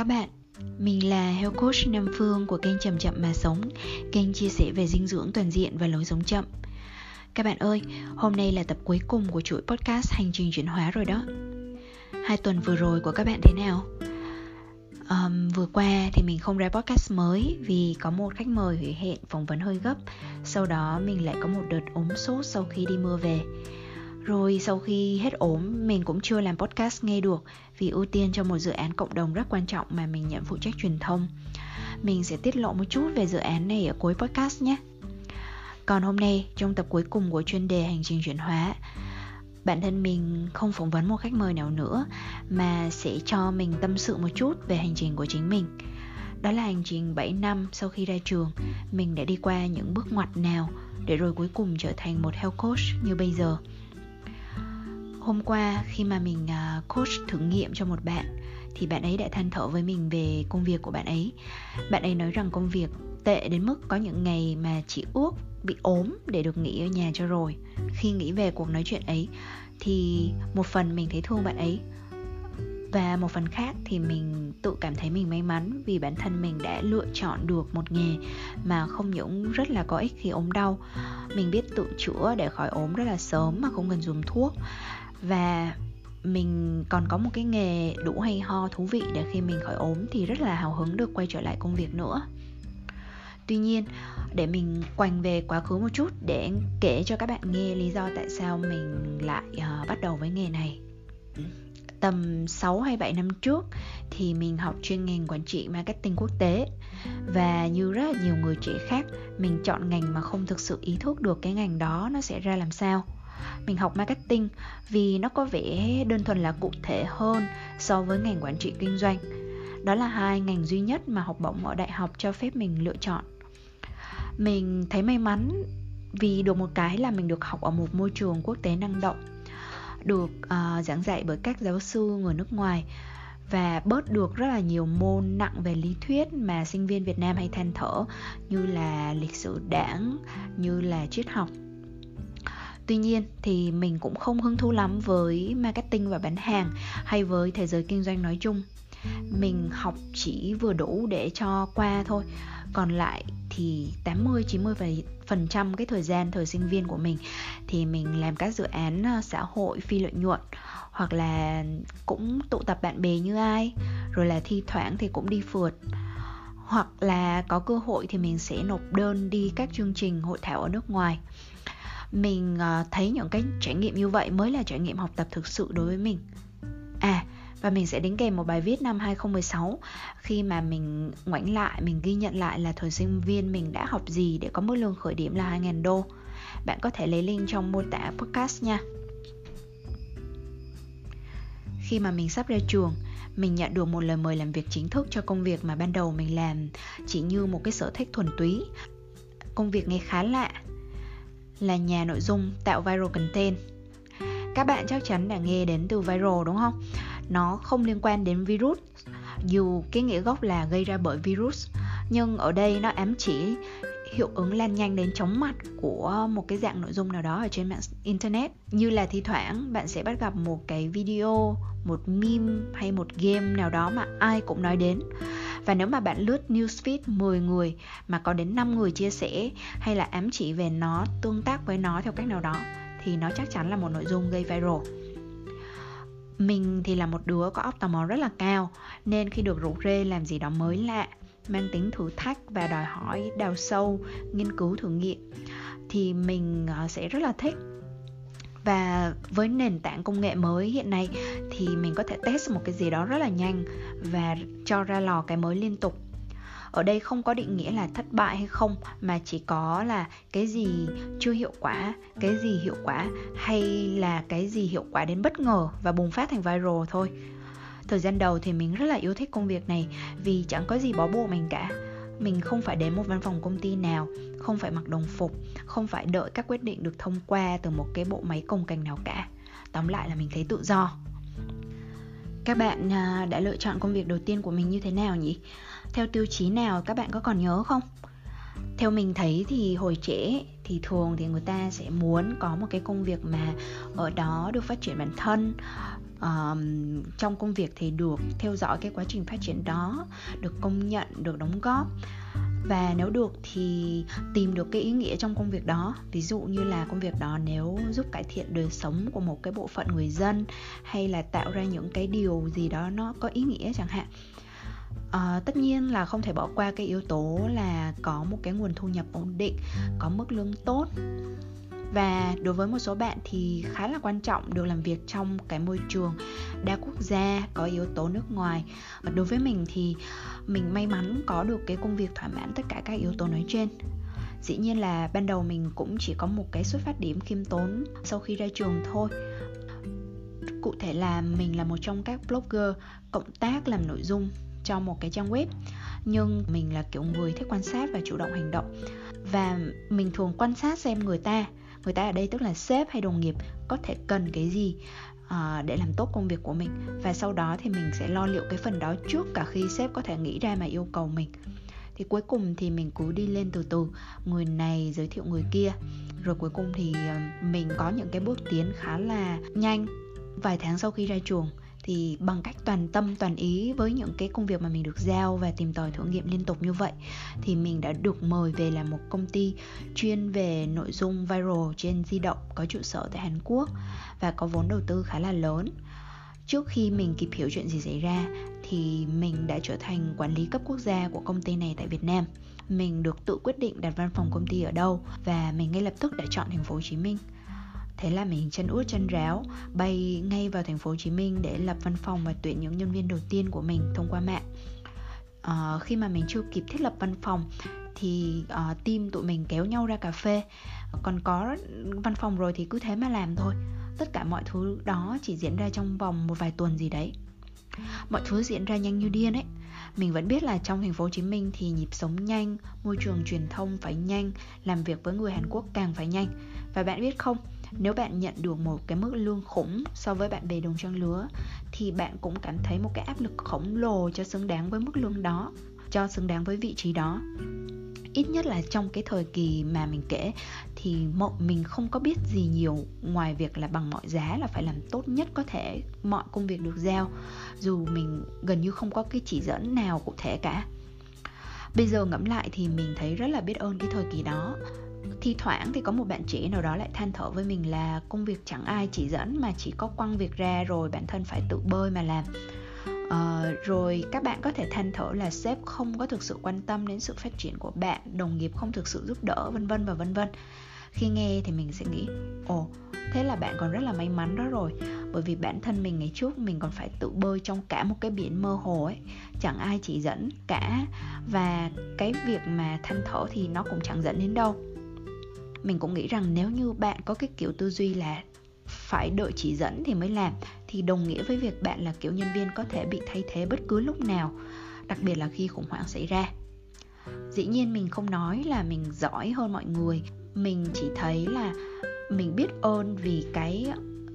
các bạn. Mình là Health Coach Nam Phương của kênh Chậm Chậm Mà Sống. Kênh chia sẻ về dinh dưỡng toàn diện và lối sống chậm. Các bạn ơi, hôm nay là tập cuối cùng của chuỗi podcast Hành trình chuyển hóa rồi đó. Hai tuần vừa rồi của các bạn thế nào? Um, vừa qua thì mình không ra podcast mới vì có một khách mời hủy hẹn phỏng vấn hơi gấp. Sau đó mình lại có một đợt ốm sốt sau khi đi mưa về rồi sau khi hết ốm, mình cũng chưa làm podcast nghe được vì ưu tiên cho một dự án cộng đồng rất quan trọng mà mình nhận phụ trách truyền thông. Mình sẽ tiết lộ một chút về dự án này ở cuối podcast nhé. Còn hôm nay, trong tập cuối cùng của chuyên đề hành trình chuyển hóa, bản thân mình không phỏng vấn một khách mời nào nữa mà sẽ cho mình tâm sự một chút về hành trình của chính mình. Đó là hành trình 7 năm sau khi ra trường, mình đã đi qua những bước ngoặt nào để rồi cuối cùng trở thành một health coach như bây giờ hôm qua khi mà mình à, coach thử nghiệm cho một bạn, thì bạn ấy đã than thở với mình về công việc của bạn ấy. Bạn ấy nói rằng công việc tệ đến mức có những ngày mà chỉ ước bị ốm để được nghỉ ở nhà cho rồi. Khi nghĩ về cuộc nói chuyện ấy, thì một phần mình thấy thương bạn ấy và một phần khác thì mình tự cảm thấy mình may mắn vì bản thân mình đã lựa chọn được một nghề mà không những rất là có ích khi ốm đau, mình biết tự chữa để khỏi ốm rất là sớm mà không cần dùng thuốc và mình còn có một cái nghề đủ hay ho thú vị để khi mình khỏi ốm thì rất là hào hứng được quay trở lại công việc nữa. Tuy nhiên để mình quành về quá khứ một chút để kể cho các bạn nghe lý do tại sao mình lại uh, bắt đầu với nghề này. Tầm 6 hay 7 năm trước thì mình học chuyên ngành quản trị marketing quốc tế và như rất là nhiều người trẻ khác mình chọn ngành mà không thực sự ý thức được cái ngành đó nó sẽ ra làm sao mình học marketing vì nó có vẻ đơn thuần là cụ thể hơn so với ngành quản trị kinh doanh. Đó là hai ngành duy nhất mà học bổng ở đại học cho phép mình lựa chọn. Mình thấy may mắn vì được một cái là mình được học ở một môi trường quốc tế năng động được uh, giảng dạy bởi các giáo sư người nước ngoài và bớt được rất là nhiều môn nặng về lý thuyết mà sinh viên Việt Nam hay than thở như là lịch sử đảng, như là triết học. Tuy nhiên thì mình cũng không hứng thú lắm với marketing và bán hàng hay với thế giới kinh doanh nói chung. Mình học chỉ vừa đủ để cho qua thôi. Còn lại thì 80 90 phần trăm cái thời gian thời sinh viên của mình thì mình làm các dự án ờ, xã hội, phi lợi nhuận hoặc là cũng tụ tập bạn bè như ai, rồi là thi thoảng thì cũng đi phượt hoặc là có cơ hội thì mình sẽ nộp đơn đi các chương trình hội thảo ở nước ngoài mình ờ, thấy những cái trải nghiệm như vậy mới là trải nghiệm học tập thực sự đối với mình à và mình sẽ đính kèm một bài viết năm 2016 khi mà mình ngoảnh lại, mình ghi nhận lại là thời sinh viên mình đã học gì để có mức lương khởi điểm là 2.000 đô. Bạn có thể lấy link trong mô tả podcast nha. Khi mà mình sắp ra trường, mình nhận được một lời mời làm việc chính thức cho công việc mà ban đầu mình làm chỉ như một cái sở thích thuần túy. Công việc nghe khá lạ, là nhà nội dung tạo viral content. Các bạn chắc chắn đã nghe đến từ viral, đúng không? Nó không liên quan đến virus. Dù cái nghĩa gốc là gây ra bởi virus, nhưng ở đây nó ám chỉ hiệu ứng lan nhanh đến chóng mặt của một cái dạng nội dung nào đó ở trên mạng internet. Như là thi thoảng bạn sẽ bắt gặp một cái video, một meme hay một game nào đó mà ai cũng nói đến và nếu mà bạn lướt newsfeed 10 người mà có đến 5 người chia sẻ hay là ám chỉ về nó, tương tác với nó theo cách nào đó thì nó chắc chắn là một nội dung gây viral. Mình thì là một đứa có óc tò mò rất là cao nên khi được rủ rê làm gì đó mới lạ, mang tính thử thách và đòi hỏi đào sâu, nghiên cứu thử nghiệm thì mình ờ, sẽ rất là thích và với nền tảng công nghệ mới hiện nay thì mình có thể test một cái gì đó rất là nhanh và cho ra lò cái mới liên tục. Ở đây không có định nghĩa là thất bại hay không, mà chỉ có là cái gì chưa hiệu quả, cái gì hiệu quả, hay là cái gì hiệu quả đến bất ngờ và bùng phát thành viral thôi. Thời gian đầu thì mình rất là yêu thích công việc này vì chẳng có gì bó buộc mình cả. Mình không phải đến một văn phòng công ty nào không phải mặc đồng phục không phải đợi các quyết định được thông qua từ một cái bộ máy công cành nào cả. Tóm lại là mình thấy tự do. Các bạn à, đã lựa chọn công việc đầu tiên của mình như thế nào nhỉ? Theo tiêu chí nào các bạn có còn nhớ không? Theo mình thấy thì hồi trẻ thì thường thì người ta sẽ muốn có một cái công việc mà ở đó được phát triển bản thân. Um, trong công việc thì được theo dõi cái quá trình phát triển đó được công nhận được đóng góp và nếu được thì tìm được cái ý nghĩa trong công việc đó. Ví dụ như là công việc đó nếu giúp cải thiện đời sống của một cái bộ phận người dân hay là tạo ra những cái điều gì đó nó có ý nghĩa chẳng hạn. À, tất nhiên là không thể bỏ qua cái yếu tố là có một cái nguồn thu nhập ổn định có mức lương tốt và đối với một số bạn thì khá là quan trọng được làm việc trong cái môi trường đa quốc gia, có yếu tố nước ngoài. Đối với mình thì mình may mắn có được cái công việc thỏa mãn tất cả các yếu tố nói trên. Dĩ nhiên là ban đầu mình cũng chỉ có một cái xuất phát điểm khiêm tốn sau khi ra trường thôi. Cụ thể là mình là một trong các blogger cộng tác làm nội dung cho một cái trang web, nhưng mình là kiểu người thích quan sát và chủ động hành động. Và mình thường quan sát xem người ta người ta ở đây tức là sếp hay đồng nghiệp có thể cần cái gì uh, để làm tốt công việc của mình. Và sau đó thì mình sẽ lo liệu cái phần đó trước cả khi sếp có thể nghĩ ra mà yêu cầu mình. Thì cuối cùng thì mình cứ đi lên từ từ người này giới thiệu người kia. Rồi cuối cùng thì ờ, mình có những cái bước tiến khá là nhanh vài tháng sau khi ra trường thì bằng cách toàn tâm, toàn ý với những cái công việc mà mình được giao và tìm tòi thử nghiệm liên tục như vậy, thì mình đã được mời về làm một công ty chuyên về nội dung viral trên di động, có trụ sở tại Hàn Quốc và có vốn đầu tư khá là lớn. Trước khi mình kịp hiểu chuyện gì xảy ra, thì mình đã trở thành quản lý cấp quốc gia của công ty này tại Việt Nam. Mình được tự quyết định đặt văn phòng công ty ở đâu và mình ngay lập tức đã chọn thành phố Hồ Chí Minh. Thế là mình chân út chân ráo bay ngay vào thành phố Hồ Chí Minh để lập văn phòng và tuyển những nhân viên đầu tiên của mình thông qua mạng. À, khi mà mình chưa kịp thiết lập văn phòng thì uh, team tụi mình kéo nhau ra cà phê. Còn có văn phòng rồi thì cứ thế mà làm thôi. Tất cả mọi thứ đó chỉ diễn ra trong vòng một vài tuần gì đấy. Mọi thứ diễn ra nhanh như điên ấy. Mình vẫn biết là trong thành phố Hồ Chí Minh thì nhịp sống nhanh môi trường truyền thông phải nhanh làm việc với người Hàn Quốc càng phải nhanh. Và bạn biết không nếu bạn nhận được một cái mức lương khủng so với bạn bè đồng trang lứa, thì bạn cũng cảm thấy một cái áp lực khổng lồ cho xứng đáng với mức lương đó, cho xứng đáng với vị trí đó. Ít nhất là trong cái thời kỳ mà mình kể, thì mình không có biết gì nhiều ngoài việc là bằng mọi giá là phải làm tốt nhất có thể mọi công việc được giao, dù mình gần như không có cái chỉ dẫn nào cụ thể cả. Bây giờ ngẫm lại thì mình thấy rất là biết ơn cái thời kỳ đó thi thoảng thì có một bạn trẻ nào đó lại than thở với mình là công việc chẳng ai chỉ dẫn mà chỉ có quăng việc ra rồi bản thân phải tự bơi mà làm. Uh, rồi các bạn có thể than thở là sếp không có thực sự quan tâm đến sự phát triển của bạn đồng nghiệp không thực sự giúp đỡ vân vân và vân vân. Khi nghe thì mình sẽ nghĩ ồ thế là bạn còn rất là may mắn đó rồi. Bởi vì bản thân mình ngày trước mình còn phải tự bơi trong cả một cái biển mơ hồ ấy chẳng ai chỉ dẫn cả. Và cái việc mà than thở thì nó cũng chẳng dẫn đến đâu mình cũng nghĩ rằng nếu như bạn có cái kiểu tư duy là phải đợi chỉ dẫn thì mới làm thì đồng nghĩa với việc bạn là kiểu nhân viên có thể bị thay thế bất cứ lúc nào đặc biệt là khi khủng hoảng xảy ra. Dĩ nhiên mình không nói là mình giỏi hơn mọi người mình chỉ thấy là mình biết ơn vì cái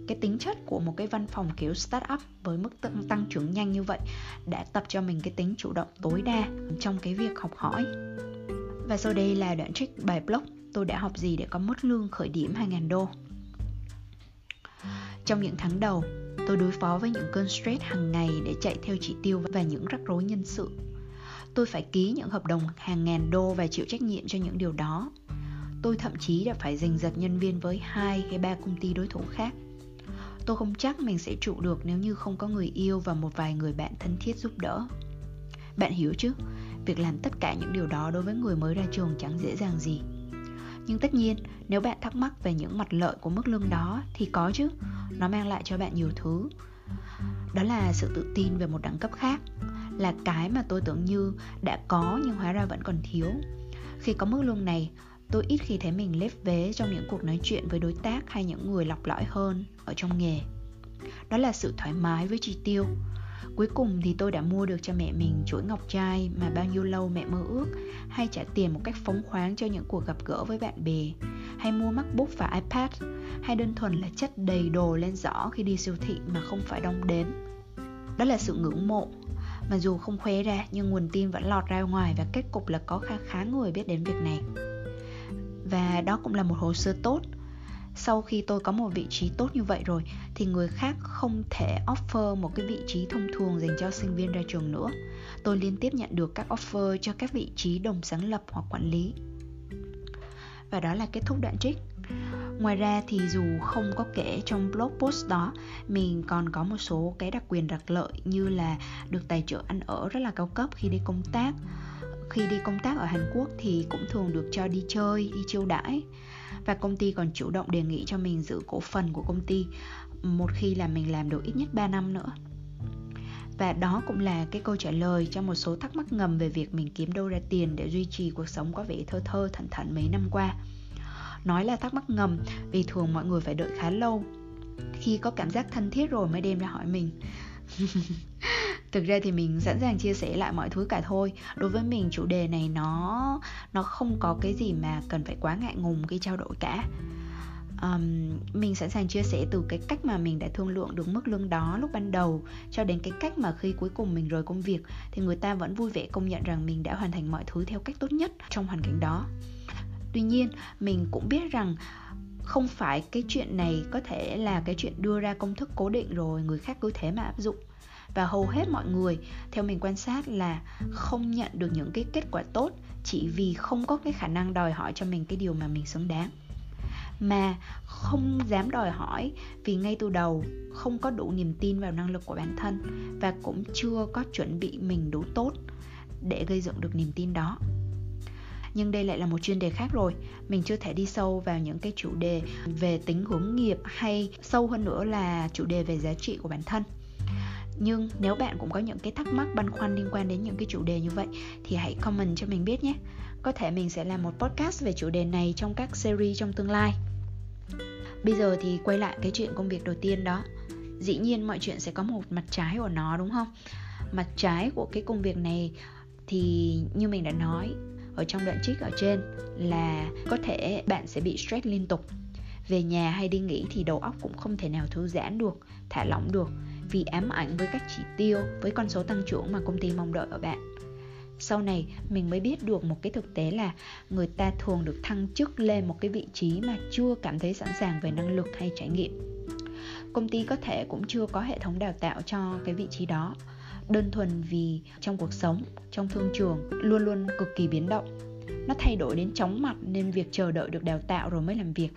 cái tính chất của một cái văn phòng kiểu startup với mức tăng, tăng trưởng nhanh như vậy đã tập cho mình cái tính chủ động tối đa trong cái việc học hỏi. Và sau đây là đoạn trích bài blog tôi đã học gì để có mức lương khởi điểm 2.000 đô. Trong những tháng đầu, tôi đối phó với những cơn stress hàng ngày để chạy theo chỉ tiêu và những rắc rối nhân sự. Tôi phải ký những hợp đồng hàng ngàn đô và chịu trách nhiệm cho những điều đó. Tôi thậm chí đã phải giành giật nhân viên với hai hay ba công ty đối thủ khác. Tôi không chắc mình sẽ trụ được nếu như không có người yêu và một vài người bạn thân thiết giúp đỡ. Bạn hiểu chứ, việc làm tất cả những điều đó đối với người mới ra trường chẳng dễ dàng gì nhưng tất nhiên, nếu bạn thắc mắc về những mặt lợi của mức lương đó thì có chứ. Nó mang lại cho bạn nhiều thứ. Đó là sự tự tin về một đẳng cấp khác, là cái mà tôi tưởng như đã có nhưng hóa ra vẫn còn thiếu. Khi có mức lương này, tôi ít khi thấy mình lép vế trong những cuộc nói chuyện với đối tác hay những người lọc lõi hơn ở trong nghề. Đó là sự thoải mái với chi tiêu. Cuối cùng thì tôi đã mua được cho mẹ mình chuỗi ngọc trai mà bao nhiêu lâu mẹ mơ ước, Hay trả tiền một cách phóng khoáng cho những cuộc gặp gỡ với bạn bè, Hay mua MacBook và iPad, Hay đơn thuần là chất đầy đồ lên giỏ khi đi siêu thị mà không phải đong đếm. Đó là sự ngưỡng mộ. Mà dù không khoe ra, nhưng nguồn tin vẫn lọt ra ngoài Và kết cục là có khá khá người biết đến việc này. Và đó cũng là một hồ sơ tốt sau khi tôi có một vị trí tốt như vậy rồi thì người khác không thể offer một cái vị trí thông thường dành cho sinh viên ra trường nữa. Tôi liên tiếp nhận được các offer cho các vị trí đồng sáng lập hoặc quản lý. Và đó là kết thúc đoạn trích. Ngoài ra thì dù không có kể trong blog post đó mình còn có một số cái đặc quyền đặc lợi như là được tài trợ ăn ở rất là cao cấp khi đi công tác. Khi đi công tác ở Hàn Quốc thì cũng thường được cho đi chơi, đi chiêu đãi và công ty còn chủ động đề nghị cho mình giữ cổ phần của công ty, một khi là mình làm được ít nhất 3 năm nữa. Và đó cũng là cái câu trả lời cho một số thắc mắc ngầm về việc mình kiếm đâu ra tiền để duy trì cuộc sống có vẻ thơ thơ, thẩn thẩn mấy năm qua. Nói là thắc mắc ngầm, vì thường mọi người phải đợi khá lâu khi có cảm giác thân thiết rồi mới đem ra hỏi mình thực ra thì mình sẵn sàng chia sẻ lại mọi thứ cả thôi. Đối với mình chủ đề này nó nó không có cái gì mà cần phải quá ngại ngùng khi trao đổi cả. Um, mình sẵn sàng chia sẻ từ cái cách mà mình đã thương lượng được mức lương đó lúc ban đầu cho đến cái cách mà khi cuối cùng mình rời công việc thì người ta vẫn vui vẻ công nhận rằng mình đã hoàn thành mọi thứ theo cách tốt nhất trong hoàn cảnh đó. Tuy nhiên mình cũng biết rằng không phải cái chuyện này có thể là cái chuyện đưa ra công thức cố định rồi người khác cứ thế mà áp dụng và hầu hết mọi người, theo mình quan sát là không nhận được những cái kết quả tốt chỉ vì không có cái khả năng đòi hỏi cho mình cái điều mà mình xứng đáng. Mà không dám đòi hỏi vì ngay từ đầu không có đủ niềm tin vào năng lực của bản thân và cũng chưa có chuẩn bị mình đủ tốt để gây dựng được niềm tin đó. Nhưng đây lại là một chuyên đề khác rồi, mình chưa thể đi sâu vào những cái chủ đề về tính hướng nghiệp hay sâu hơn nữa là chủ đề về giá trị của bản thân nhưng nếu bạn cũng có những cái thắc mắc băn khoăn liên quan đến những cái chủ đề như vậy, thì hãy comment cho mình biết nhé. Có thể mình sẽ làm một podcast về chủ đề này trong các series trong tương lai. Bây giờ thì quay lại cái chuyện công việc đầu tiên đó. Dĩ nhiên mọi chuyện sẽ có một mặt trái của nó, đúng không? Mặt trái của cái công việc này thì như mình đã nói, ở trong đoạn trích ở trên là có thể bạn sẽ bị stress liên tục. Về nhà hay đi nghỉ thì đầu óc cũng không thể nào thư giãn được, thả lỏng được vì ám ảnh với các chỉ tiêu, với con số tăng trưởng mà công ty mong đợi ở bạn. Sau này, mình mới biết được một cái thực tế là người ta thường được thăng chức lên một cái vị trí mà chưa cảm thấy sẵn sàng về năng lực hay trải nghiệm. Công ty có thể cũng chưa có hệ thống đào tạo cho cái vị trí đó. Đơn thuần vì trong cuộc sống, trong thương trường, luôn luôn cực kỳ biến động. Nó thay đổi đến chóng mặt nên việc chờ đợi được đào tạo rồi mới làm việc.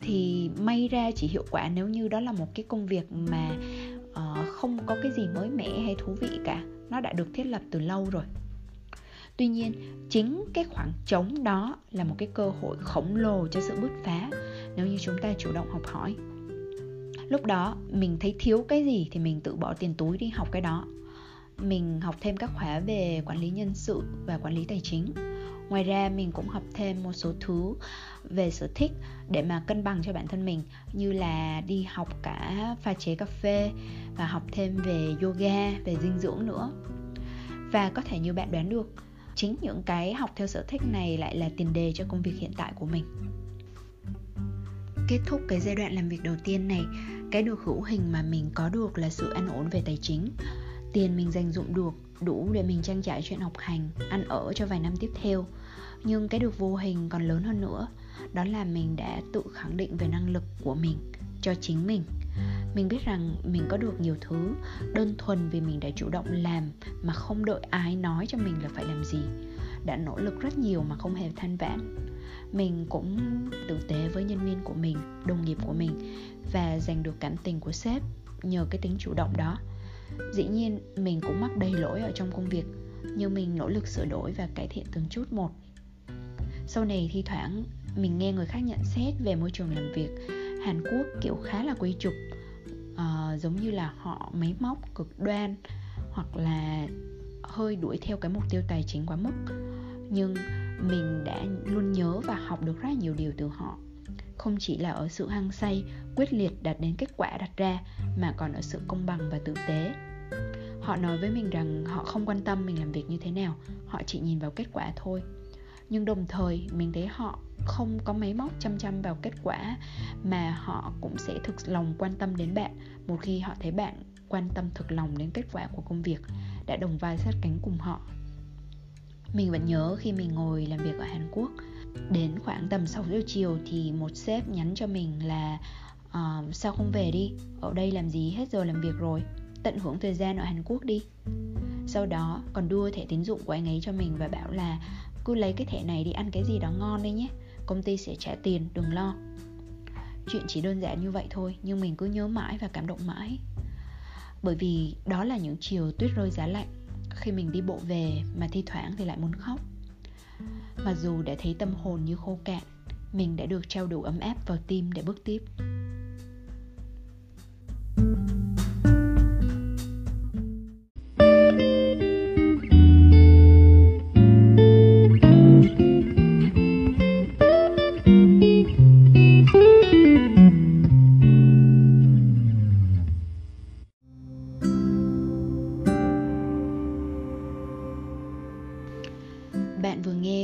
Thì may ra chỉ hiệu quả nếu như đó là một cái công việc mà uh, không có cái gì mới mẻ hay thú vị cả. Nó đã được thiết lập từ lâu rồi. Tuy nhiên chính cái khoảng trống đó là một cái cơ hội khổng lồ cho sự bứt phá nếu như chúng ta chủ động học hỏi. Lúc đó mình thấy thiếu cái gì thì mình tự bỏ tiền túi đi học cái đó. Mình học thêm các khóa về quản lý nhân sự và quản lý tài chính ngoài ra, mình cũng học thêm một số thứ về sở thích để mà cân bằng cho bản thân mình, như là đi học cả pha chế cà phê và học thêm về yoga, về dinh dưỡng nữa. Và có thể như bạn đoán được, chính những cái học theo sở thích này lại là tiền đề cho công việc hiện tại của mình. Kết thúc cái giai đoạn làm việc đầu tiên này, cái được hữu hình mà mình có được là sự an ổn về tài chính. Tiền mình dành dụng được đủ để mình trang trải chuyện học hành, ăn ở cho vài năm tiếp theo nhưng cái được vô hình còn lớn hơn nữa, đó là mình đã tự khẳng định về năng lực của mình cho chính mình. Mình biết rằng mình có được nhiều thứ đơn thuần vì mình đã chủ động làm mà không đợi ai nói cho mình là phải làm gì. Đã nỗ lực rất nhiều mà không hề than vãn. Mình cũng tử tế với nhân viên của mình, đồng nghiệp của mình và giành được cảm tình của sếp nhờ cái tính chủ động đó. Dĩ nhiên, mình cũng mắc đầy lỗi ở trong công việc, nhưng mình nỗ lực sửa đổi và cải thiện từng chút một sau này thi thoảng mình nghe người khác nhận xét về môi trường làm việc hàn quốc kiểu khá là quy trục uh, giống như là họ máy móc cực đoan hoặc là hơi đuổi theo cái mục tiêu tài chính quá mức. Nhưng mình đã luôn nhớ và học được rất nhiều điều từ họ. Không chỉ là ở sự hăng say quyết liệt đạt đến kết quả đặt ra mà còn ở sự công bằng và tử tế. Họ nói với mình rằng họ không quan tâm mình làm việc như thế nào họ chỉ nhìn vào kết quả thôi nhưng đồng thời mình thấy họ không có máy móc chăm chăm vào kết quả mà họ cũng sẽ thực lòng quan tâm đến bạn. Một khi họ thấy bạn quan tâm thực lòng đến kết quả của công việc đã đồng vai sát cánh cùng họ. Mình vẫn nhớ khi mình ngồi làm việc ở Hàn Quốc đến khoảng tầm 6 giờ chiều thì một sếp nhắn cho mình là uh, sao không về đi? Ở đây làm gì? Hết giờ làm việc rồi. Tận hưởng thời gian ở Hàn Quốc đi. Sau đó còn đưa thẻ tín dụng của anh ấy cho mình và bảo là cứ lấy cái thẻ này đi ăn cái gì đó ngon đi nhé. Công ty sẽ trả tiền, đừng lo. Chuyện chỉ đơn giản như vậy thôi, nhưng mình cứ nhớ mãi và cảm động mãi. Bởi vì đó là những chiều tuyết rơi giá lạnh. Khi mình đi bộ về mà thi thoảng thì lại muốn khóc. Mặc dù đã thấy tâm hồn như khô cạn, mình đã được trao đủ ấm áp vào tim để bước tiếp.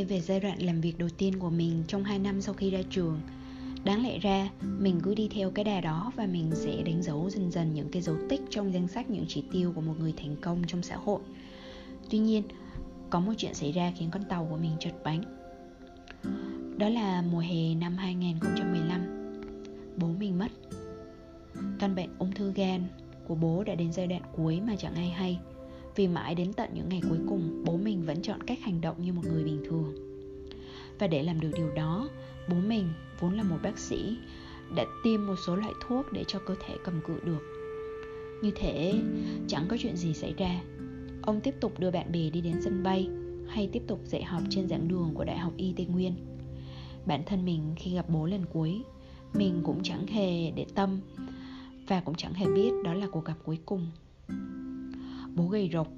Về giai đoạn làm việc đầu tiên của mình trong 2 năm sau khi ra trường. Đáng lẽ ra, mình cứ đi theo cái đà đó và mình sẽ đánh dấu dần dần những cái dấu tích trong danh sách những chỉ tiêu của một người thành công trong xã hội. Tuy nhiên, có một chuyện xảy ra khiến con tàu của mình trượt bánh. Đó là mùa hè năm 2015, bố mình mất. Căn bệnh ung thư gan của bố đã đến giai đoạn cuối mà chẳng ai hay vì mãi đến tận những ngày cuối cùng, bố mình vẫn chọn cách hành động như một người bình thường. Và để làm được điều đó, bố mình, vốn là một bác sĩ, đã tiêm một số loại thuốc để cho cơ thể cầm cự được. Như thế, chẳng có chuyện gì xảy ra. Ông tiếp tục đưa bạn bè đi đến sân bay, hay tiếp tục dạy học trên giảng đường của đại học y tây nguyên. Bản thân mình khi gặp bố lần cuối, mình cũng chẳng hề để tâm và cũng chẳng hề biết đó là cuộc gặp cuối cùng. Bố gầy rộc.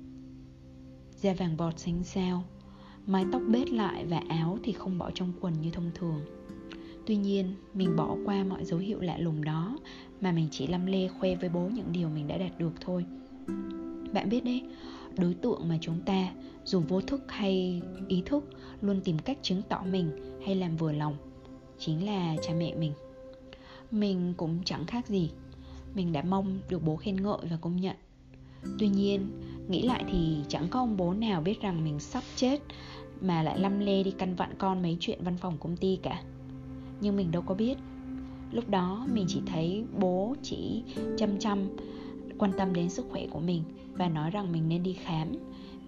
Da vàng bọt xanh xao Mái tóc bết lại và áo thì không bỏ trong quần như thông thường. Tuy nhiên, mình bỏ qua mọi dấu hiệu lạ lùng đó Mà mình chỉ lăm lê khoe với bố những điều mình đã đạt được thôi. Bạn biết đấy, đối tượng mà chúng ta dù vô thức hay ý thức luôn tìm cách chứng tỏ mình hay làm vừa lòng chính là cha mẹ mình. Mình cũng chẳng khác gì. Mình đã mong được bố khen ngợi và công nhận. Tuy nhiên, nghĩ lại thì chẳng có ông bố nào biết rằng mình sắp chết mà lại lăm lê đi căn vặn con mấy chuyện văn phòng công ty cả. Nhưng mình đâu có biết. Lúc đó mình chỉ thấy bố chỉ chăm chăm quan tâm đến sức khỏe của mình và nói rằng mình nên đi khám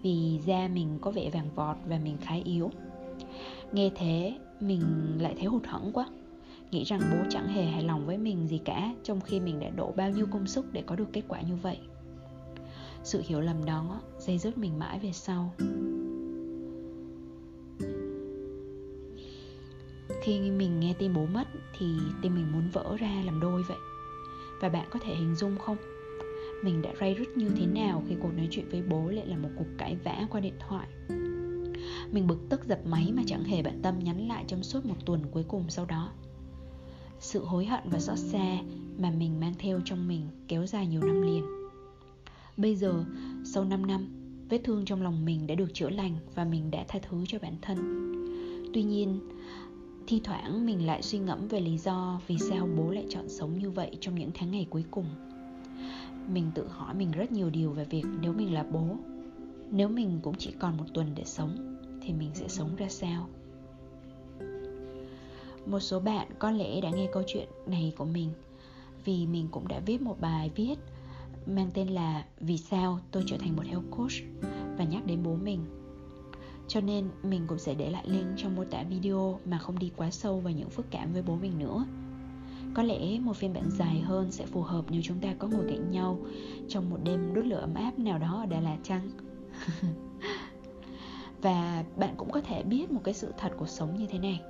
vì da mình có vẻ vàng vọt và mình khá yếu. Nghe thế mình lại thấy hụt hẫng quá Nghĩ rằng bố chẳng hề hài lòng với mình gì cả Trong khi mình đã đổ bao nhiêu công sức để có được kết quả như vậy sự hiểu lầm đó dây dứt mình mãi về sau. Khi mình nghe tin bố mất thì tim mình muốn vỡ ra làm đôi vậy. Và bạn có thể hình dung không? Mình đã ray rứt như thế nào khi cuộc nói chuyện với bố lại là một cuộc cãi vã qua điện thoại? Mình bực tức dập máy mà chẳng hề bận tâm nhắn lại trong suốt một tuần cuối cùng sau đó. Sự hối hận và xót xa mà mình mang theo trong mình kéo dài nhiều năm liền. Bây giờ, sau 5 năm, vết thương trong lòng mình đã được chữa lành và mình đã tha thứ cho bản thân. Tuy nhiên, thi thoảng mình lại suy ngẫm về lý do vì sao bố lại chọn sống như vậy trong những tháng ngày cuối cùng. Mình tự hỏi mình rất nhiều điều về việc nếu mình là bố, nếu mình cũng chỉ còn một tuần để sống thì mình sẽ sống ra sao? Một số bạn có lẽ đã nghe câu chuyện này của mình vì mình cũng đã viết một bài viết mang tên là Vì sao tôi trở thành một health coach và nhắc đến bố mình. Cho nên mình cũng sẽ để lại link trong mô tả video mà không đi quá sâu vào những phức cảm với bố mình nữa. Có lẽ một phiên bản dài hơn sẽ phù hợp nếu chúng ta có ngồi cạnh nhau trong một đêm đốt lửa ấm áp nào đó ở Đà Lạt chăng? và bạn cũng có thể biết một cái sự thật cuộc sống như thế này.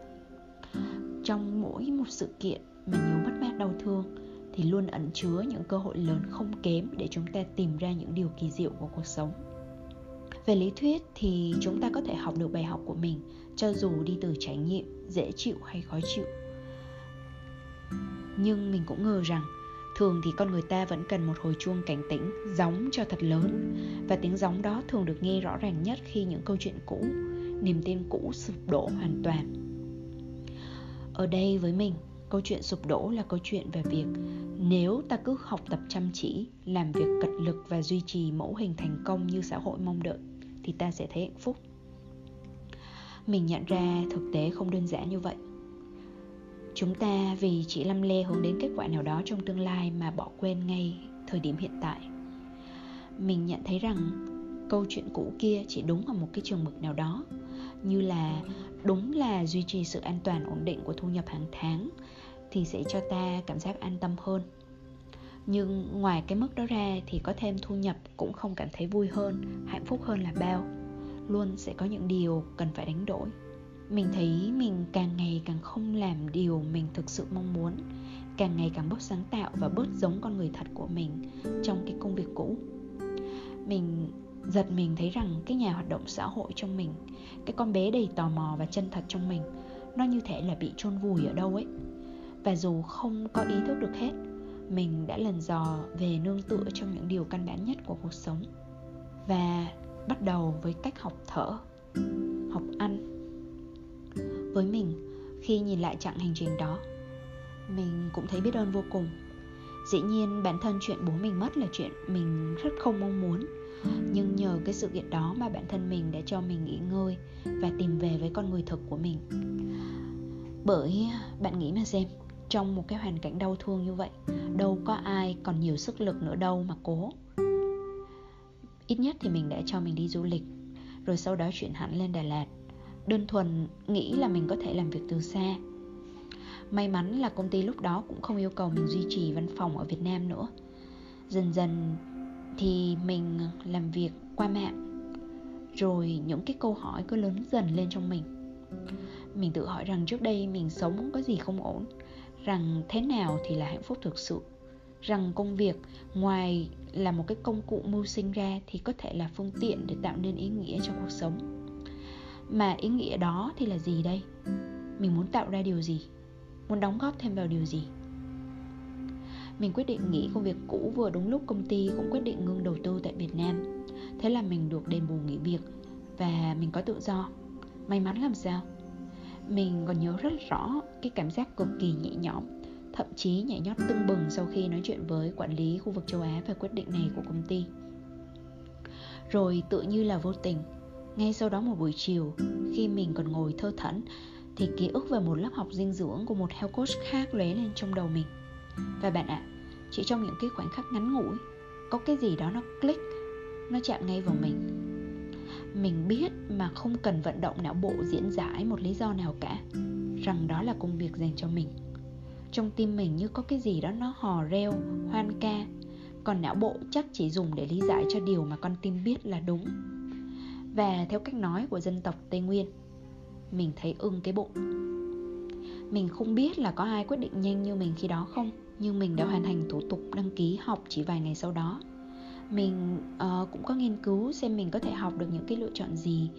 Trong mỗi một sự kiện mà nhiều mất mát đau thương thì luôn ẩn chứa những cơ hội lớn không kém để chúng ta tìm ra những điều kỳ diệu của cuộc sống. Về lý thuyết thì chúng ta có thể học được bài học của mình, cho dù đi từ trải nghiệm, dễ chịu hay khó chịu. Nhưng mình cũng ngờ rằng, thường thì con người ta vẫn cần một hồi chuông cảnh tỉnh, gióng cho thật lớn. Và tiếng gióng đó thường được nghe rõ ràng nhất khi những câu chuyện cũ, niềm tin cũ sụp đổ hoàn toàn. Ở đây với mình câu chuyện sụp đổ là câu chuyện về việc nếu ta cứ học tập chăm chỉ, làm việc cật lực và duy trì mẫu hình thành công như xã hội mong đợi, thì ta sẽ thấy hạnh phúc. Mình nhận ra thực tế không đơn giản như vậy. Chúng ta vì chỉ lăm le hướng đến kết quả nào đó trong tương lai mà bỏ quên ngay thời điểm hiện tại. Mình nhận thấy rằng câu chuyện cũ kia chỉ đúng ở một cái trường mực nào đó, như là đúng là duy trì sự an toàn ổn định của thu nhập hàng tháng thì sẽ cho ta cảm giác an tâm hơn. Nhưng ngoài cái mức đó ra thì có thêm thu nhập cũng không cảm thấy vui hơn, hạnh phúc hơn là bao. Luôn sẽ có những điều cần phải đánh đổi. Mình thấy mình càng ngày càng không làm điều mình thực sự mong muốn, càng ngày càng bớt sáng tạo và bớt giống con người thật của mình trong cái công việc cũ. Mình, giật mình thấy rằng cái nhà hoạt động xã hội trong mình, cái con bé đầy tò mò và chân thật trong mình, nó như thể là bị chôn vùi ở đâu ấy và dù không có ý thức được hết, mình đã lần dò về nương tựa trong những điều căn bản nhất của cuộc sống. Và bắt đầu với cách học thở, học ăn. Với mình, khi nhìn lại chặng hành trình đó, mình cũng thấy biết ơn vô cùng. Dĩ nhiên, bản thân chuyện bố mình mất là chuyện mình rất không mong muốn. Nhưng nhờ cái sự kiện đó mà bản thân mình đã cho mình nghỉ ngơi và tìm về với con người thực của mình. Bởi, bạn nghĩ mà xem trong một cái hoàn cảnh đau thương như vậy. Đâu có ai còn nhiều sức lực nữa đâu mà cố. Ít nhất thì mình đã cho mình đi du lịch, rồi sau đó chuyển hẳn lên đà lạt. Đơn thuần nghĩ là mình có thể làm việc từ xa. May mắn là công ty lúc đó cũng không yêu cầu mình duy trì văn phòng ở việt nam nữa. Dần dần thì mình làm việc qua mạng, rồi những cái câu hỏi cứ lớn dần lên trong mình. Mình tự hỏi rằng trước đây mình sống có gì không ổn rằng thế nào thì là hạnh phúc thực sự. Rằng công việc ngoài là một cái công cụ mưu sinh ra thì có thể là phương tiện để tạo nên ý nghĩa cho cuộc sống. Mà ý nghĩa đó thì là gì đây? Mình muốn tạo ra điều gì? Muốn đóng góp thêm vào điều gì? Mình quyết định nghỉ công việc cũ vừa đúng lúc công ty cũng quyết định ngưng đầu tư tại Việt Nam. Thế là mình được đền bù nghỉ việc Và mình có tự do. May mắn làm sao? Mình còn nhớ rất rõ cái cảm giác cực kỳ nhẹ nhõm Thậm chí nhảy nhót tưng bừng sau khi nói chuyện với quản lý khu vực châu Á về quyết định này của công ty. Rồi tự như là vô tình Ngay sau đó một buổi chiều Khi mình còn ngồi thơ thẫn Thì ký ức về một lớp học dinh dưỡng của một health coach khác lóe lên trong đầu mình. Và bạn ạ, à, chỉ trong những cái khoảnh khắc ngắn ngủi Có cái gì đó nó click Nó chạm ngay vào mình. Mình biết mà không cần vận động não bộ diễn giải một lý do nào cả Rằng đó là công việc dành cho mình. Trong tim mình như có cái gì đó nó hò reo, hoan ca Còn não bộ chắc chỉ dùng để lý giải cho điều mà con tim biết là đúng. Và theo cách nói của dân tộc Tây Nguyên Mình thấy ưng cái bụng. Mình không biết là có ai quyết định nhanh như mình khi đó không nhưng mình đã hoàn thành thủ tục đăng ký học chỉ vài ngày sau đó mình uh, cũng có nghiên cứu xem mình có thể học được những cái lựa chọn gì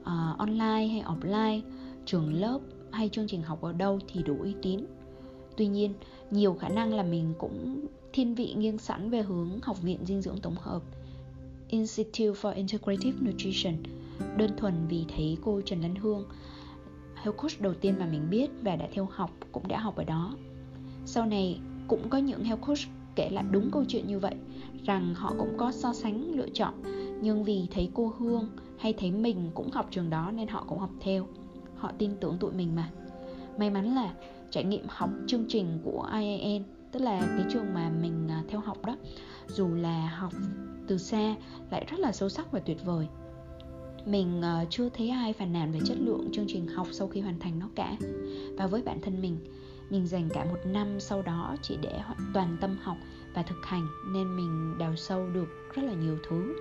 uh, online hay offline. Trường lớp hay chương trình học ở đâu thì đủ uy tín. Tuy nhiên nhiều khả năng là mình cũng thiên vị nghiêng sẵn về hướng học viện dinh dưỡng tổng hợp Institute for Integrative Nutrition. Đơn thuần vì thấy cô Trần Lan Hương health coach đầu tiên mà mình biết và đã theo học cũng đã học ở đó. Sau này cũng có những health coach kể lại đúng câu chuyện như vậy, rằng họ cũng có so sánh, lựa chọn. Nhưng vì thấy cô hương hay thấy mình cũng học trường đó nên họ cũng học theo. Họ tin tưởng tụi mình mà. May mắn là trải nghiệm học chương trình của IAN tức là cái trường mà mình à, theo học đó, dù là học từ xa lại rất là sâu sắc và tuyệt vời. Mình à, chưa thấy ai phàn nàn về chất lượng chương trình học sau khi hoàn thành nó cả. Và với bản thân mình mình dành cả một năm sau đó chỉ để toàn tâm học và thực hành nên mình đào sâu được rất là nhiều thứ.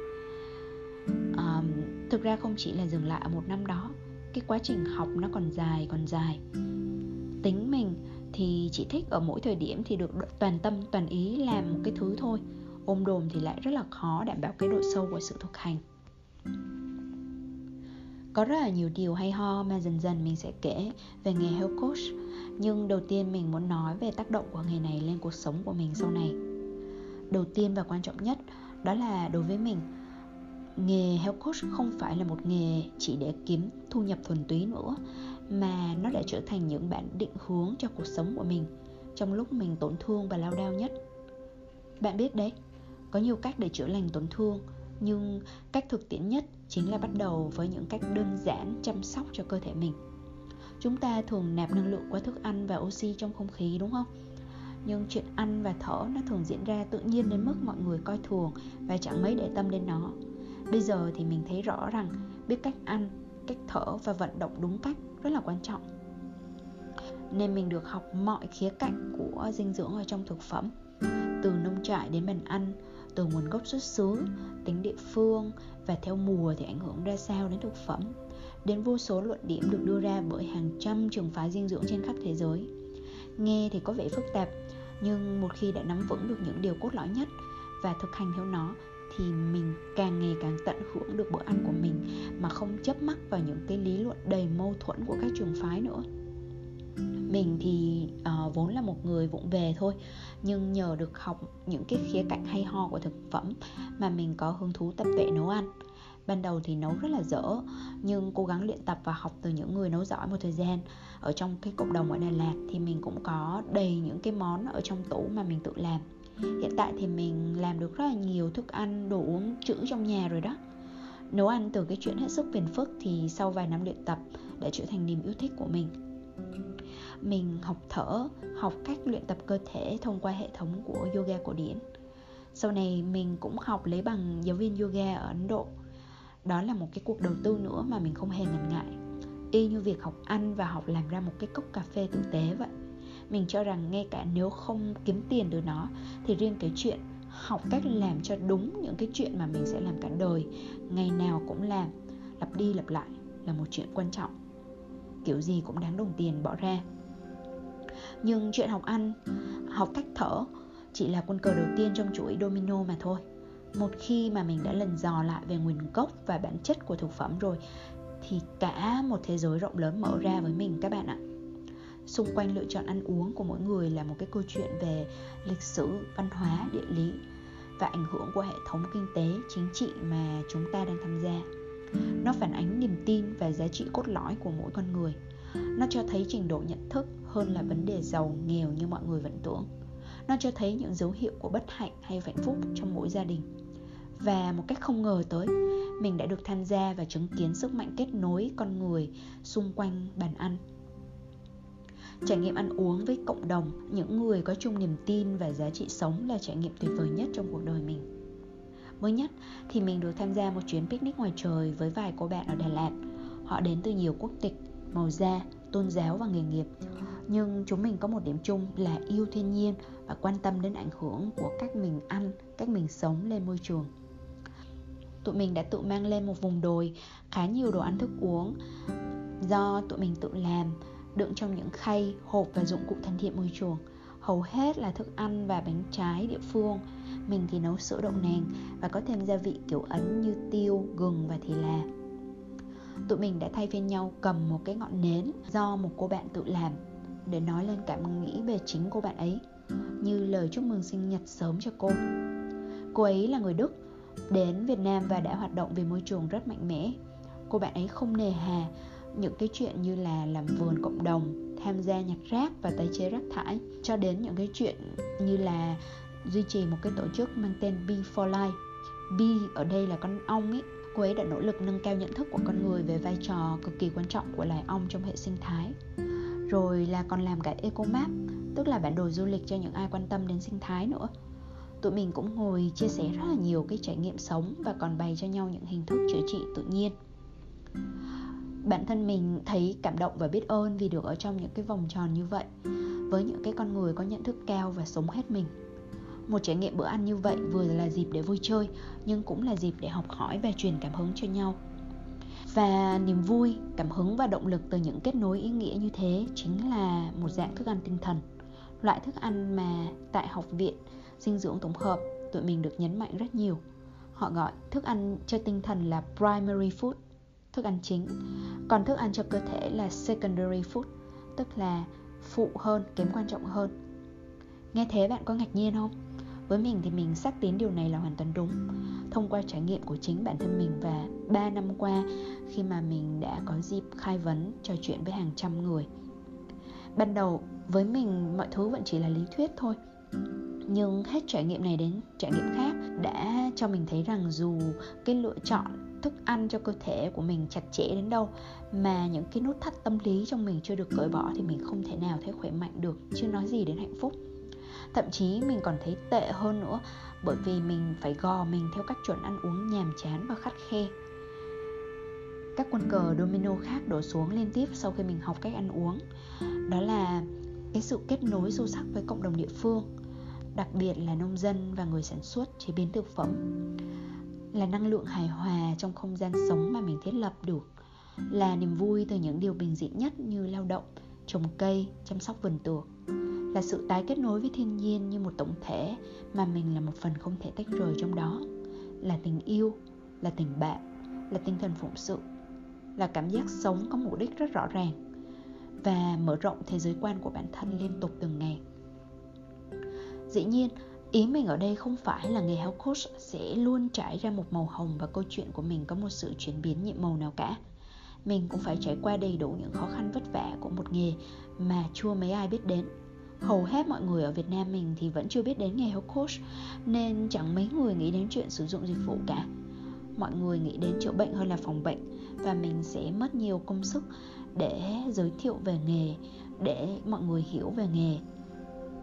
À, thực ra không chỉ là dừng lại ở một năm đó cái quá trình học nó còn dài còn dài. Tính mình thì chỉ thích ở mỗi thời điểm thì được toàn tâm toàn ý làm một cái thứ thôi. Ôm đồm thì lại rất là khó đảm bảo cái độ sâu của sự thực hành có rất là nhiều điều hay ho mà dần dần mình sẽ kể về nghề health coach. Nhưng đầu tiên mình muốn nói về tác động của nghề này lên cuộc sống của mình sau này. Đầu tiên và quan trọng nhất, đó là đối với mình, nghề health coach không phải là một nghề chỉ để kiếm thu nhập thuần túy nữa, mà nó đã trở thành những bản định hướng cho cuộc sống của mình trong lúc mình tổn thương và lao đao nhất. Bạn biết đấy, có nhiều cách để chữa lành tổn thương, nhưng cách thực tiễn nhất chính là bắt đầu với những cách đơn giản chăm sóc cho cơ thể mình. Chúng ta thường nạp năng lượng qua thức ăn và oxy trong không khí, đúng không? Nhưng chuyện ăn và thở nó thường diễn ra tự nhiên đến mức mọi người coi thường và chẳng mấy để tâm đến nó. Bây giờ thì mình thấy rõ rằng biết cách ăn, cách thở và vận động đúng cách rất là quan trọng. Nên mình được học mọi khía cạnh của dinh dưỡng ở trong thực phẩm, từ nông trại đến bàn ăn từ nguồn gốc xuất xứ, tính địa phương và theo mùa thì ảnh hưởng ra sao đến thực phẩm. Đến vô số luận điểm được đưa ra bởi hàng trăm trường phái dinh dưỡng trên khắp thế giới. Nghe thì có vẻ phức tạp, nhưng một khi đã nắm vững được những điều cốt lõi nhất và thực hành theo nó, thì mình càng ngày càng tận hưởng được bữa ăn của mình mà không chấp mắc vào những cái lý luận đầy mâu thuẫn của các trường phái nữa mình thì uh, vốn là một người vụng về thôi nhưng nhờ được học những cái khía cạnh hay ho của thực phẩm mà mình có hứng thú tập vệ nấu ăn. Ban đầu thì nấu rất là dở nhưng cố gắng luyện tập và học từ những người nấu giỏi một thời gian. Ở trong cái cộng đồng ở Đà Lạt thì mình cũng có đầy những cái món ở trong tủ mà mình tự làm. Hiện tại thì mình làm được rất là nhiều thức ăn đồ uống trữ trong nhà rồi đó. Nấu ăn từ cái chuyện hết sức phiền phức thì sau vài năm luyện tập đã trở thành niềm yêu thích của mình mình học thở, học cách luyện tập cơ thể thông qua hệ thống của yoga cổ điển. Sau này mình cũng học lấy bằng giáo viên yoga ở ấn độ. Đó là một cái cuộc đầu tư nữa mà mình không hề ngần ngại. Y như việc học ăn và học làm ra một cái cốc cà phê tử tế vậy. Mình cho rằng ngay cả nếu không kiếm tiền từ nó, thì riêng cái chuyện học cách làm cho đúng những cái chuyện mà mình sẽ làm cả đời, ngày nào cũng làm, lặp đi lặp lại là một chuyện quan trọng. Kiểu gì cũng đáng đồng tiền bỏ ra nhưng chuyện học ăn, học cách thở chỉ là quân cờ đầu tiên trong chuỗi domino mà thôi. Một khi mà mình đã lần dò lại về nguồn gốc và bản chất của thực phẩm rồi, thì cả một thế giới rộng lớn mở ra với mình, các bạn ạ. Xung quanh lựa chọn ăn uống của mỗi người là một cái câu chuyện về lịch sử, văn hóa, địa lý và ảnh hưởng của hệ thống kinh tế, chính trị mà chúng ta đang tham gia. Nó phản ánh niềm tin và giá trị cốt lõi của mỗi con người. Nó cho thấy trình độ nhận thức hơn là vấn đề giàu, nghèo như mọi người vẫn tưởng. Nó cho thấy những dấu hiệu của bất hạnh hay hạnh phúc trong mỗi gia đình. Và một cách không ngờ tới, mình đã được tham gia và chứng kiến sức mạnh kết nối con người xung quanh bàn ăn. Trải nghiệm ăn uống với cộng đồng, những người có chung niềm tin và giá trị sống là trải nghiệm tuyệt vời nhất trong cuộc đời mình. Mới nhất thì mình được tham gia một chuyến picnic ngoài trời với vài cô bạn ở đà lạt. Họ đến từ nhiều quốc tịch, màu da, tôn giáo và nghề nghiệp nhưng chúng mình có một điểm chung là yêu thiên nhiên và quan tâm đến ảnh hưởng của cách mình ăn, cách mình sống lên môi trường. Tụi mình đã tự mang lên một vùng đồi, khá nhiều đồ ăn thức uống do tụi mình tự làm, đựng trong những khay, hộp và dụng cụ thân thiện môi trường. Hầu hết là thức ăn và bánh trái địa phương. Mình thì nấu sữa đậu nành và có thêm gia vị kiểu ấn như tiêu, gừng và thì là. Tụi mình đã thay phiên nhau cầm một cái ngọn nến do một cô bạn tự làm để nói lên cảm nghĩ về chính cô bạn ấy, như lời chúc mừng sinh nhật sớm cho cô. Cô ấy là người đức, đến việt nam và đã hoạt động về môi trường rất mạnh mẽ. Cô bạn ấy không nề hà những cái chuyện như là làm vườn cộng đồng, tham gia nhặt rác và tái chế rác thải, cho đến những cái chuyện như là duy trì một cái tổ chức mang tên Bee for Life. Bee ở đây là con ong ấy. Cô ấy đã nỗ lực nâng cao nhận thức của con người về vai trò cực kỳ quan trọng của loài ong trong hệ sinh thái rồi là còn làm cả ecomap, tức là bản đồ du lịch cho những ai quan tâm đến sinh thái nữa. Tụi mình cũng ngồi chia sẻ rất là nhiều cái trải nghiệm sống và còn bày cho nhau những hình thức chữa trị tự nhiên. Bản thân mình thấy cảm động và biết ơn vì được ở trong những cái vòng tròn như vậy, với những cái con người có nhận thức cao và sống hết mình. Một trải nghiệm bữa ăn như vậy vừa là dịp để vui chơi, nhưng cũng là dịp để học hỏi và truyền cảm hứng cho nhau và niềm vui, cảm hứng và động lực từ những kết nối ý nghĩa như thế chính là một dạng thức ăn tinh thần. Loại thức ăn mà tại học viện dinh dưỡng tổng hợp tụi mình được nhấn mạnh rất nhiều. Họ gọi thức ăn cho tinh thần là primary food, thức ăn chính. Còn thức ăn cho cơ thể là secondary food, tức là phụ hơn, kém quan trọng hơn. Nghe thế bạn có ngạc nhiên không? Với mình thì mình xác tín điều này là hoàn toàn đúng. Thông qua trải nghiệm của chính bản thân mình và 3 năm qua, khi mà mình đã có dịp khai vấn, trò chuyện với hàng trăm người. Ban đầu, với mình, mọi thứ vẫn chỉ là lý thuyết thôi. Nhưng hết trải nghiệm này đến trải nghiệm khác đã cho mình thấy rằng dù cái lựa chọn thức ăn cho cơ thể của mình chặt chẽ đến đâu, mà những cái nút thắt tâm lý trong mình chưa được cởi bỏ thì mình không thể nào thấy khỏe mạnh được. Chưa nói gì đến hạnh phúc thậm chí mình còn thấy tệ hơn nữa, bởi vì mình phải gò mình theo các chuẩn ăn uống nhàm chán và khắt khe. Các quân cờ domino khác đổ xuống liên tiếp sau khi mình học cách ăn uống. Đó là cái sự kết nối sâu sắc với cộng đồng địa phương, đặc biệt là nông dân và người sản xuất chế biến thực phẩm. Là năng lượng hài hòa trong không gian sống mà mình thiết lập được. Là niềm vui từ những điều bình dị nhất như lao động, trồng cây, chăm sóc vườn tược là sự tái kết nối với thiên nhiên như một tổng thể mà mình là một phần không thể tách rời trong đó. Là tình yêu, là tình bạn, là tinh thần phụng sự, là cảm giác sống có mục đích rất rõ ràng và mở rộng thế giới quan của bản thân liên tục từng ngày. Dĩ nhiên, ý mình ở đây không phải là nghề health coach sẽ luôn trải ra một màu hồng và câu chuyện của mình có một sự chuyển biến nhiệm màu nào cả. Mình cũng phải trải qua đầy đủ những khó khăn vất vả của một nghề mà chưa mấy ai biết đến hầu hết mọi người ở Việt Nam mình thì vẫn chưa biết đến nghề health coach, nên chẳng mấy người nghĩ đến chuyện sử dụng dịch vụ cả. Mọi người nghĩ đến chữa bệnh hơn là phòng bệnh, và mình sẽ mất nhiều công sức để giới thiệu về nghề, để mọi người hiểu về nghề.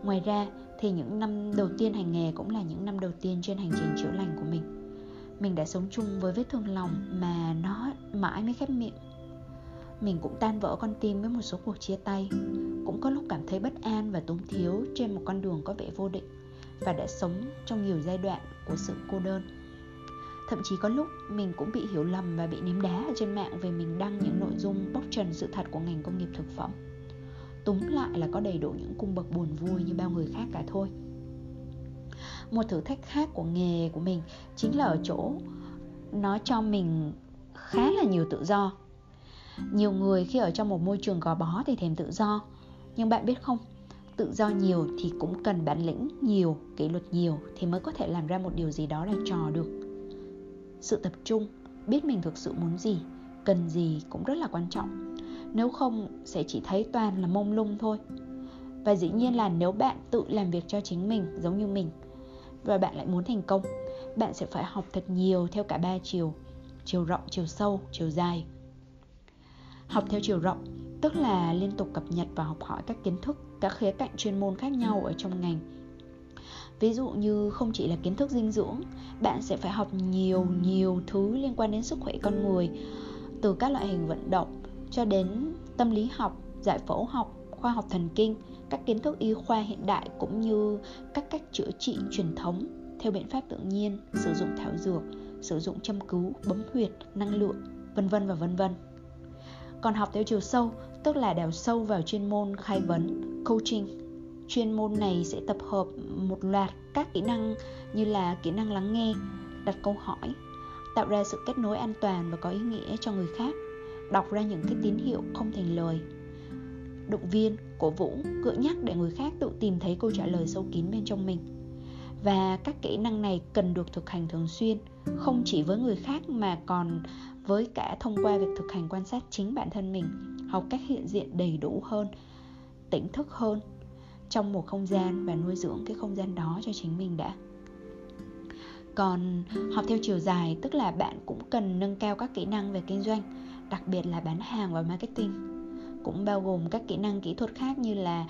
Ngoài ra thì những năm đầu tiên hành nghề cũng là những năm đầu tiên trên hành trình chữa lành của mình. Mình đã sống chung với vết thương lòng mà nó mãi mới khép miệng mình cũng tan vỡ con tim với một số cuộc chia tay. Cũng có lúc cảm thấy bất an và túng thiếu trên một con đường có vẻ vô định và đã sống trong nhiều giai đoạn của sự cô đơn. Thậm chí có lúc mình cũng bị hiểu lầm và bị ném đá ở trên mạng về mình đăng những nội dung bóc trần sự thật của ngành công nghiệp thực phẩm. Túm lại là có đầy đủ những cung bậc buồn vui như bao người khác cả thôi. Một thử thách khác của nghề của mình chính là ở chỗ nó cho mình khá là nhiều tự do nhiều người khi ở trong một môi trường gò bó thì thèm tự do. Nhưng bạn biết không, tự do nhiều thì cũng cần bản lĩnh nhiều, kỷ luật nhiều thì mới có thể làm ra một điều gì đó là trò được. Sự tập trung, biết mình thực sự muốn gì, cần gì cũng rất là quan trọng. Nếu không sẽ chỉ thấy toàn là mông lung thôi. Và dĩ nhiên là nếu bạn tự làm việc cho chính mình giống như mình, và bạn lại muốn thành công, bạn sẽ phải học thật nhiều theo cả ba chiều. Chiều rộng, chiều sâu, chiều dài học theo chiều rộng, tức là liên tục cập nhật và học hỏi các kiến thức các khía cạnh chuyên môn khác nhau ở trong ngành. Ví dụ như không chỉ là kiến thức dinh dưỡng, bạn sẽ phải học nhiều nhiều thứ liên quan đến sức khỏe con người, từ các loại hình vận động cho đến tâm lý học, giải phẫu học, khoa học thần kinh, các kiến thức y khoa hiện đại cũng như các cách chữa trị truyền thống theo biện pháp tự nhiên, sử dụng thảo dược, sử dụng châm cứu, bấm huyệt, năng lượng, vân vân và vân vân còn học theo chiều sâu, tức là đào sâu vào chuyên môn khai vấn, coaching. Chuyên môn này sẽ tập hợp một loạt các kỹ năng như là kỹ năng lắng nghe, đặt câu hỏi, tạo ra sự kết nối an toàn và có ý nghĩa cho người khác, đọc ra những cái tín hiệu không thành lời. Động viên, cổ vũ, gợi nhắc để người khác tự tìm thấy câu trả lời sâu kín bên trong mình. Và các kỹ năng này cần được thực hành thường xuyên, không chỉ với người khác mà còn với cả thông qua việc thực hành quan sát chính bản thân mình học cách hiện diện đầy đủ hơn tỉnh thức hơn trong một không gian và nuôi dưỡng cái không gian đó cho chính mình đã. Còn học theo chiều dài tức là bạn cũng cần nâng cao các kỹ năng về kinh doanh đặc biệt là bán hàng và marketing. Cũng bao gồm các kỹ năng kỹ thuật khác như là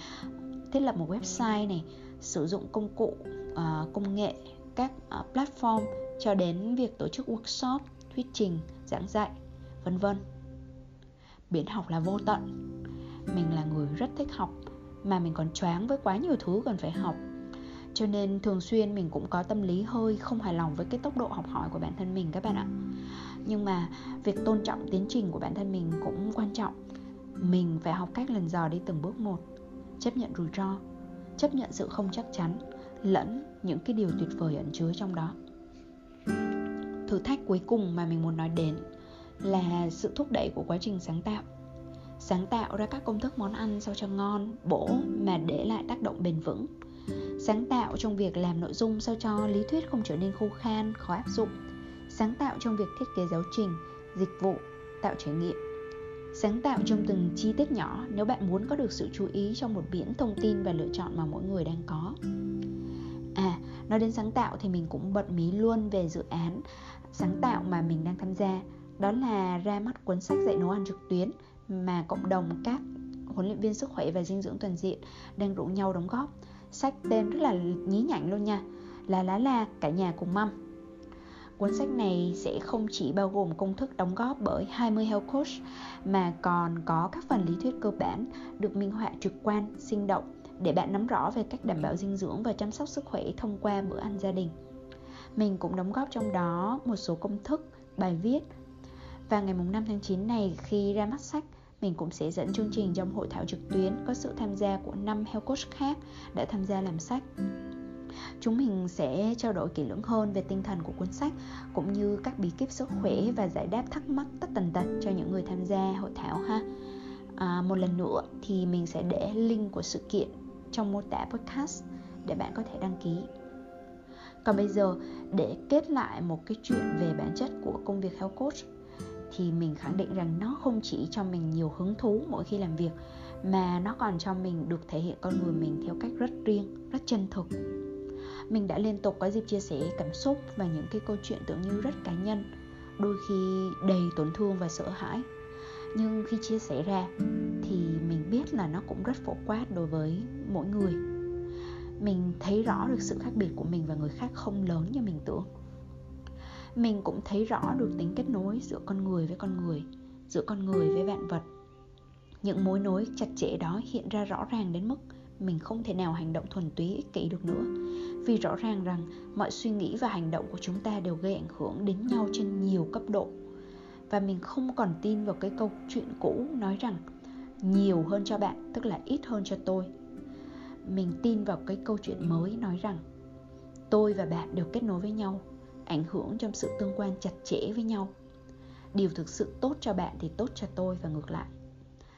thiết lập một website này sử dụng công cụ uh, công nghệ các uh, platform cho đến việc tổ chức workshop thuyết trình giảng dạy, vân vân. Biến học là vô tận. Mình là người rất thích học, mà mình còn choáng với quá nhiều thứ cần phải học. Cho nên thường xuyên mình cũng có tâm lý hơi không hài lòng với cái tốc độ học hỏi của bản thân mình các bạn ạ. Nhưng mà việc tôn trọng tiến trình của bản thân mình cũng quan trọng. Mình phải học cách lần dò đi từng bước một, chấp nhận rủi ro, chấp nhận sự không chắc chắn, lẫn những cái điều tuyệt vời ẩn chứa trong đó thử thách cuối cùng mà mình muốn nói đến là sự thúc đẩy của quá trình sáng tạo. Sáng tạo ra các công thức món ăn sao cho ngon, bổ mà để lại tác động bền vững. Sáng tạo trong việc làm nội dung sao cho lý thuyết không trở nên khô khan, khó áp dụng. Sáng tạo trong việc thiết kế giáo trình, dịch vụ, tạo trải nghiệm. Sáng tạo trong từng chi tiết nhỏ nếu bạn muốn có được sự chú ý trong một biển thông tin và lựa chọn mà mỗi người đang có nói đến sáng tạo thì mình cũng bật mí luôn về dự án sáng tạo mà mình đang tham gia. Đó là ra mắt cuốn sách dạy nấu ăn trực tuyến mà cộng đồng các huấn luyện viên sức khỏe và dinh dưỡng toàn diện đang rủ nhau đóng góp. Sách tên rất là nhí nhảnh luôn nha. Là lá la cả nhà cùng mâm. Cuốn sách này sẽ không chỉ bao gồm công thức đóng góp bởi 20 health coach mà còn có các phần lý thuyết cơ bản được minh họa trực quan, sinh động để bạn nắm rõ về cách đảm bảo dinh dưỡng và chăm sóc sức khỏe thông qua bữa ăn gia đình. Mình cũng đóng góp trong đó một số công thức, bài viết. Và ngày 5 tháng 9 này khi ra mắt sách, mình cũng sẽ dẫn chương trình trong hội thảo trực tuyến có sự tham gia của 5 health coach khác đã tham gia làm sách. Chúng mình sẽ trao đổi kỹ lưỡng hơn về tinh thần của cuốn sách cũng như các bí kíp sức khỏe và giải đáp thắc mắc tất tần tật cho những người tham gia hội thảo ha. À, một lần nữa thì mình sẽ để link của sự kiện trong mô tả podcast để bạn có thể đăng ký. Còn bây giờ để kết lại một cái chuyện về bản chất của công việc health coach thì mình khẳng định rằng nó không chỉ cho mình nhiều hứng thú mỗi khi làm việc mà nó còn cho mình được thể hiện con người mình theo cách rất riêng, rất chân thực mình đã liên tục có dịp chia sẻ cảm xúc và những cái câu chuyện tưởng như rất cá nhân đôi khi đầy tổn thương và sợ hãi nhưng khi chia sẻ ra, thì mình biết là nó cũng rất phổ quát đối với mỗi người. Mình thấy rõ được sự khác biệt của mình và người khác không lớn như mình tưởng. Mình cũng thấy rõ được tính kết nối giữa con người với con người, giữa con người với vạn vật. Những mối nối chặt chẽ đó hiện ra rõ ràng đến mức mình không thể nào hành động thuần túy, ích kỷ được nữa. Vì rõ ràng rằng mọi suy nghĩ và hành động của chúng ta đều gây ảnh hưởng đến nhau trên nhiều cấp độ và mình không còn tin vào cái câu chuyện cũ nói rằng nhiều hơn cho bạn, tức là ít hơn cho tôi. Mình tin vào cái câu chuyện mới nói rằng tôi và bạn đều kết nối với nhau, ảnh hưởng trong sự tương quan chặt chẽ với nhau. Điều thực sự tốt cho bạn thì tốt cho tôi và ngược lại.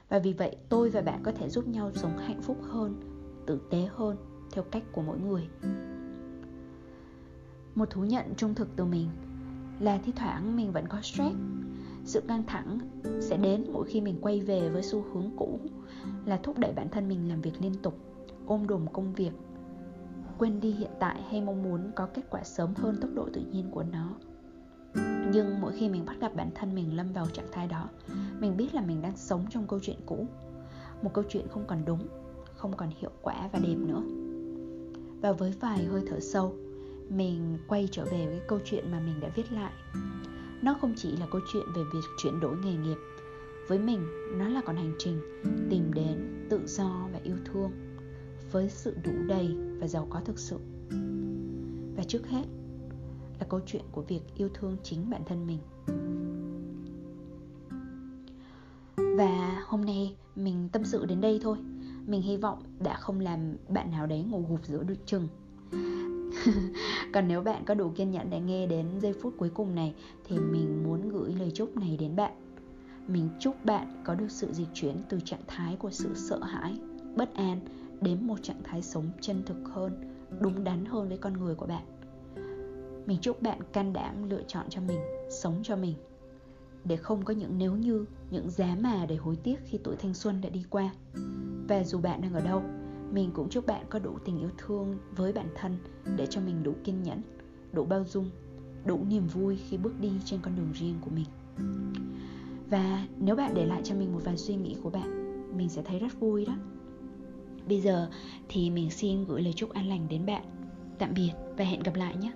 Và vì vậy, tôi và bạn có thể giúp nhau sống hạnh phúc hơn, tử tế hơn theo cách của mỗi người. Một thú nhận trung thực từ mình là thi thoảng mình vẫn có stress sự căng thẳng sẽ đến mỗi khi mình quay về với xu hướng cũ là thúc đẩy bản thân mình làm việc liên tục, ôm đồm công việc, quên đi hiện tại hay mong muốn có kết quả sớm hơn tốc độ tự nhiên của nó. Nhưng mỗi khi mình bắt gặp bản thân mình lâm vào trạng thái đó, mình biết là mình đang sống trong câu chuyện cũ, một câu chuyện không còn đúng, không còn hiệu quả và đẹp nữa. Và với vài hơi thở sâu, mình quay trở về với câu chuyện mà mình đã viết lại nó không chỉ là câu chuyện về việc chuyển đổi nghề nghiệp. Với mình, nó là còn hành trình tìm đến tự do và yêu thương với sự đủ đầy và giàu có thực sự. Và trước hết là câu chuyện của việc yêu thương chính bản thân mình. Và hôm nay mình tâm sự đến đây thôi. Mình hy vọng đã không làm bạn nào đấy ngủ gục giữa đôi chừng. còn nếu bạn có đủ kiên nhẫn để nghe đến giây phút cuối cùng này, thì mình muốn gửi lời chúc này đến bạn. Mình chúc bạn có được sự dịch chuyển từ trạng thái của sự sợ hãi, bất an đến một trạng thái sống chân thực hơn, đúng đắn hơn với con người của bạn. Mình chúc bạn can đảm lựa chọn cho mình, sống cho mình, để không có những nếu như, những giá mà để hối tiếc khi tuổi thanh xuân đã đi qua. Và dù bạn đang ở đâu mình cũng chúc bạn có đủ tình yêu thương với bản thân để cho mình đủ kiên nhẫn, đủ bao dung, đủ niềm vui khi bước đi trên con đường riêng của mình. Và nếu bạn để lại cho mình một vài suy nghĩ của bạn, mình sẽ thấy rất vui đó. Bây giờ thì mình xin gửi lời chúc an lành đến bạn. Tạm biệt và hẹn gặp lại nhé.